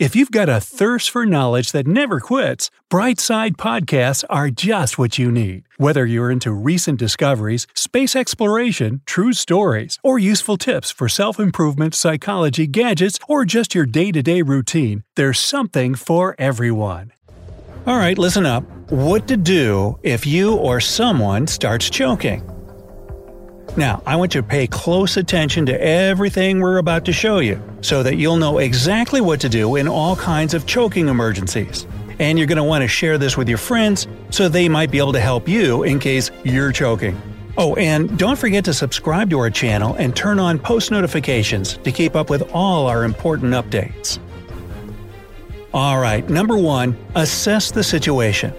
If you've got a thirst for knowledge that never quits, Brightside Podcasts are just what you need. Whether you're into recent discoveries, space exploration, true stories, or useful tips for self improvement, psychology, gadgets, or just your day to day routine, there's something for everyone. All right, listen up. What to do if you or someone starts choking. Now, I want you to pay close attention to everything we're about to show you so that you'll know exactly what to do in all kinds of choking emergencies. And you're going to want to share this with your friends so they might be able to help you in case you're choking. Oh, and don't forget to subscribe to our channel and turn on post notifications to keep up with all our important updates. Alright, number one, assess the situation.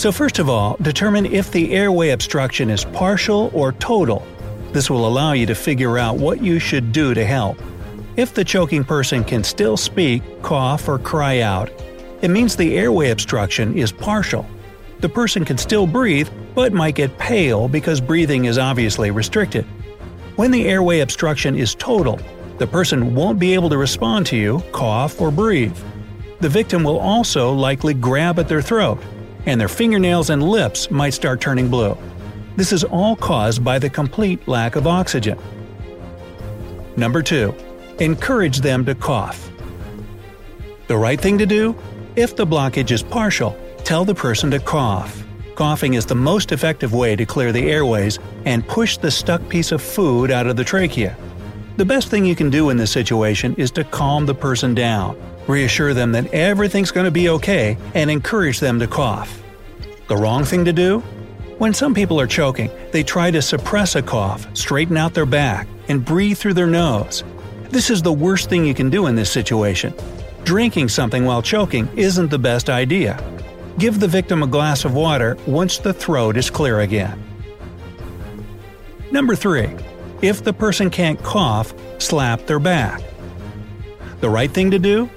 So, first of all, determine if the airway obstruction is partial or total. This will allow you to figure out what you should do to help. If the choking person can still speak, cough, or cry out, it means the airway obstruction is partial. The person can still breathe, but might get pale because breathing is obviously restricted. When the airway obstruction is total, the person won't be able to respond to you, cough, or breathe. The victim will also likely grab at their throat, and their fingernails and lips might start turning blue. This is all caused by the complete lack of oxygen. Number 2. Encourage them to cough. The right thing to do? If the blockage is partial, tell the person to cough. Coughing is the most effective way to clear the airways and push the stuck piece of food out of the trachea. The best thing you can do in this situation is to calm the person down reassure them that everything's going to be okay, and encourage them to cough. The wrong thing to do? When some people are choking, they try to suppress a cough, straighten out their back, and breathe through their nose. This is the worst thing you can do in this situation. Drinking something while choking isn't the best idea. Give the victim a glass of water once the throat is clear again. Number 3. If the person can't cough, slap their back. The right thing to do?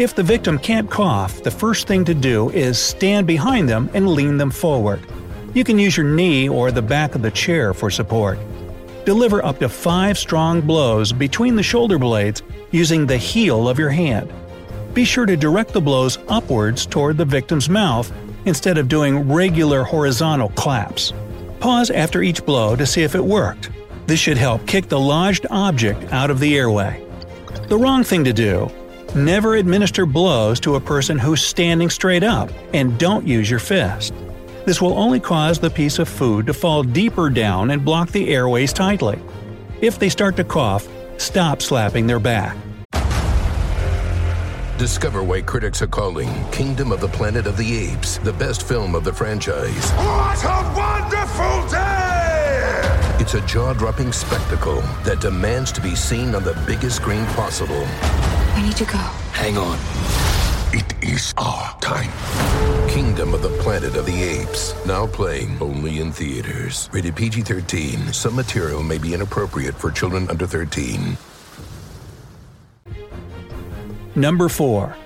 If the victim can't cough, the first thing to do is stand behind them and lean them forward. You can use your knee or the back of the chair for support. Deliver up to five strong blows between the shoulder blades using the heel of your hand. Be sure to direct the blows upwards toward the victim's mouth instead of doing regular horizontal claps. Pause after each blow to see if it worked. This should help kick the lodged object out of the airway. The wrong thing to do Never administer blows to a person who's standing straight up, and don't use your fist. This will only cause the piece of food to fall deeper down and block the airways tightly. If they start to cough, stop slapping their back. Discover why critics are calling Kingdom of the Planet of the Apes the best film of the franchise. What a wonderful day! It's a jaw dropping spectacle that demands to be seen on the biggest screen possible. I need to go. Hang on. It is our time. Kingdom of the Planet of the Apes. Now playing only in theaters. Rated PG 13. Some material may be inappropriate for children under 13. Number 4.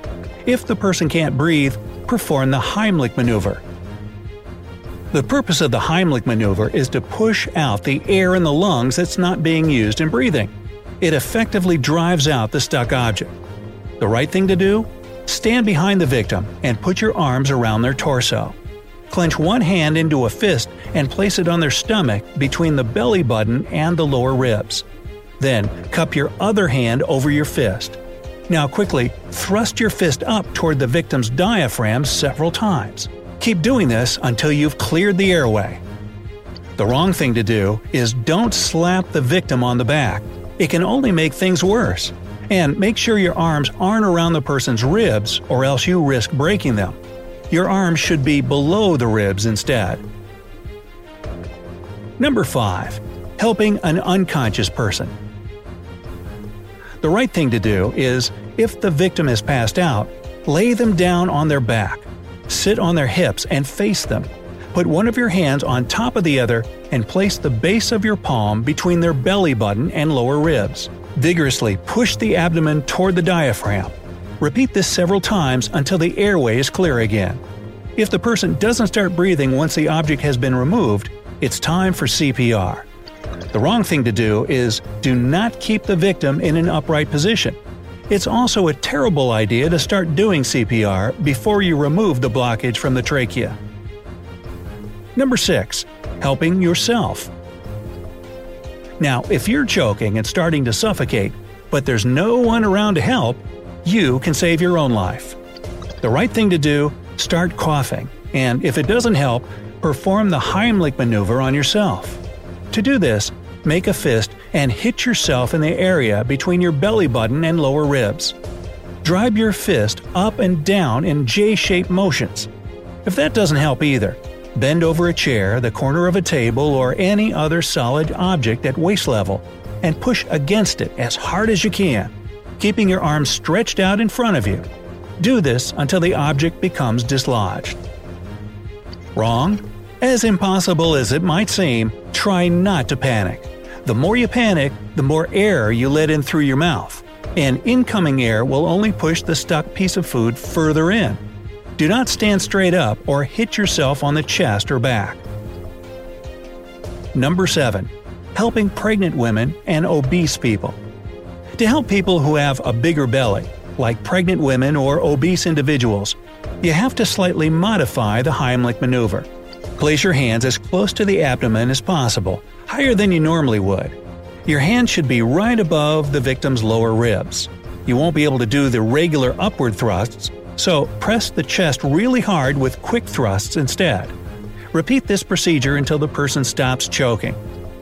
If the person can't breathe, perform the Heimlich maneuver. The purpose of the Heimlich maneuver is to push out the air in the lungs that's not being used in breathing. It effectively drives out the stuck object. The right thing to do? Stand behind the victim and put your arms around their torso. Clench one hand into a fist and place it on their stomach between the belly button and the lower ribs. Then, cup your other hand over your fist. Now, quickly thrust your fist up toward the victim's diaphragm several times. Keep doing this until you've cleared the airway. The wrong thing to do is don't slap the victim on the back. It can only make things worse. And make sure your arms aren't around the person's ribs, or else you risk breaking them. Your arms should be below the ribs instead. Number 5. Helping an unconscious person. The right thing to do is If the victim is passed out, lay them down on their back. Sit on their hips and face them. Put one of your hands on top of the other and place the base of your palm between their belly button and lower ribs. Vigorously push the abdomen toward the diaphragm. Repeat this several times until the airway is clear again. If the person doesn't start breathing once the object has been removed, it's time for CPR. The wrong thing to do is do not keep the victim in an upright position. It's also a terrible idea to start doing CPR before you remove the blockage from the trachea. Number 6. Helping yourself. Now, if you're choking and starting to suffocate, but there's no one around to help, you can save your own life. The right thing to do start coughing, and if it doesn't help, perform the Heimlich maneuver on yourself. To do this, make a fist and hit yourself in the area between your belly button and lower ribs. Drive your fist up and down in J shaped motions. If that doesn't help either, bend over a chair, the corner of a table, or any other solid object at waist level and push against it as hard as you can, keeping your arms stretched out in front of you. Do this until the object becomes dislodged. Wrong? As impossible as it might seem, try not to panic. The more you panic, the more air you let in through your mouth, and incoming air will only push the stuck piece of food further in. Do not stand straight up or hit yourself on the chest or back. Number 7. Helping pregnant women and obese people. To help people who have a bigger belly, like pregnant women or obese individuals, you have to slightly modify the Heimlich maneuver. Place your hands as close to the abdomen as possible, higher than you normally would. Your hands should be right above the victim's lower ribs. You won't be able to do the regular upward thrusts, so press the chest really hard with quick thrusts instead. Repeat this procedure until the person stops choking,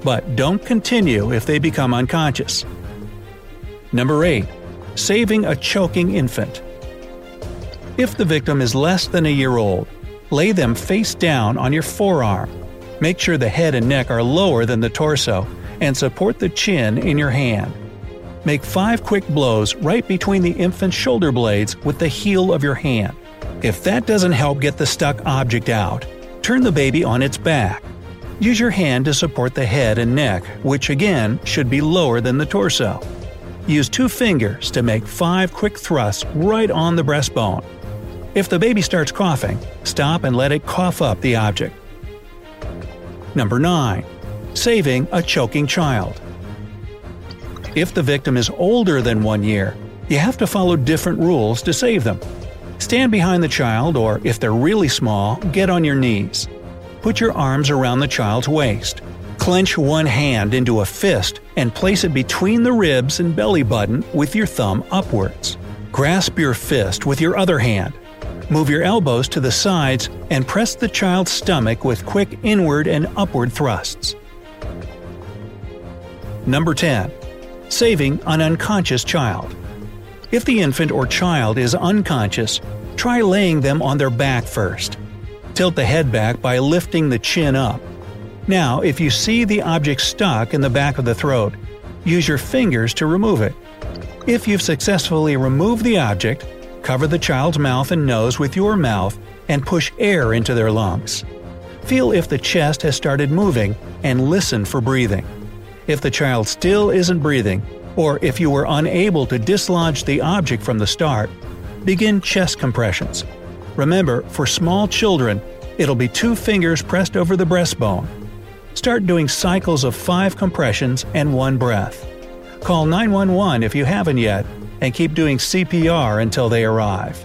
but don't continue if they become unconscious. Number 8 saving a choking infant. If the victim is less than a year old, lay them face down on your forearm. Make sure the head and neck are lower than the torso, and support the chin in your hand. Make five quick blows right between the infant's shoulder blades with the heel of your hand. If that doesn't help get the stuck object out, turn the baby on its back. Use your hand to support the head and neck, which again should be lower than the torso. Use two fingers to make five quick thrusts right on the breastbone. If the baby starts coughing, stop and let it cough up the object. Number 9. Saving a choking child. If the victim is older than one year, you have to follow different rules to save them. Stand behind the child, or if they're really small, get on your knees. Put your arms around the child's waist. Clench one hand into a fist and place it between the ribs and belly button with your thumb upwards. Grasp your fist with your other hand. Move your elbows to the sides and press the child's stomach with quick inward and upward thrusts. Number 10. Saving an unconscious child. If the infant or child is unconscious, try laying them on their back first. Tilt the head back by lifting the chin up. Now, if you see the object stuck in the back of the throat, use your fingers to remove it. If you've successfully removed the object, cover the child's mouth and nose with your mouth and push air into their lungs. Feel if the chest has started moving and listen for breathing. If the child still isn't breathing, or if you were unable to dislodge the object from the start, begin chest compressions. Remember, for small children, it'll be two fingers pressed over the breastbone Start doing cycles of five compressions and one breath. Call 911 if you haven't yet, and keep doing CPR until they arrive.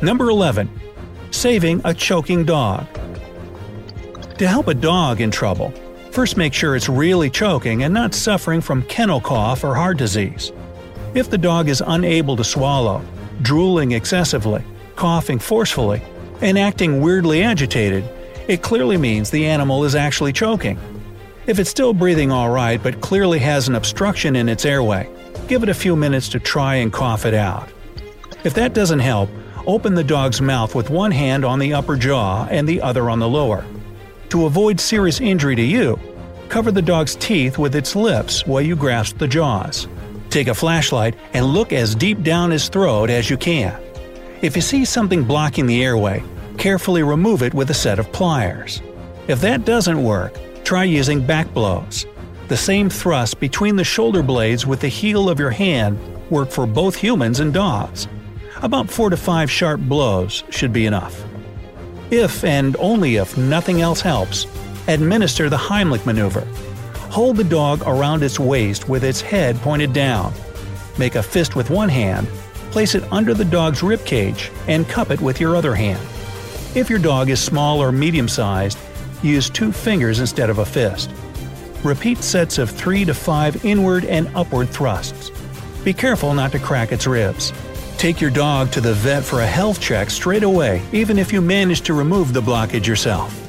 Number 11. Saving a choking dog. To help a dog in trouble, first make sure it's really choking and not suffering from kennel cough or heart disease. If the dog is unable to swallow, drooling excessively, coughing forcefully, and acting weirdly agitated, it clearly means the animal is actually choking. If it's still breathing alright but clearly has an obstruction in its airway, give it a few minutes to try and cough it out. If that doesn't help, open the dog's mouth with one hand on the upper jaw and the other on the lower. To avoid serious injury to you, cover the dog's teeth with its lips while you grasp the jaws. Take a flashlight and look as deep down his throat as you can. If you see something blocking the airway, carefully remove it with a set of pliers. If that doesn't work, try using back blows. The same thrust between the shoulder blades with the heel of your hand work for both humans and dogs. About 4 to 5 sharp blows should be enough. If and only if nothing else helps, administer the Heimlich maneuver. Hold the dog around its waist with its head pointed down. Make a fist with one hand, place it under the dog's rib cage, and cup it with your other hand. If your dog is small or medium sized, use two fingers instead of a fist. Repeat sets of 3 to 5 inward and upward thrusts. Be careful not to crack its ribs. Take your dog to the vet for a health check straight away, even if you manage to remove the blockage yourself.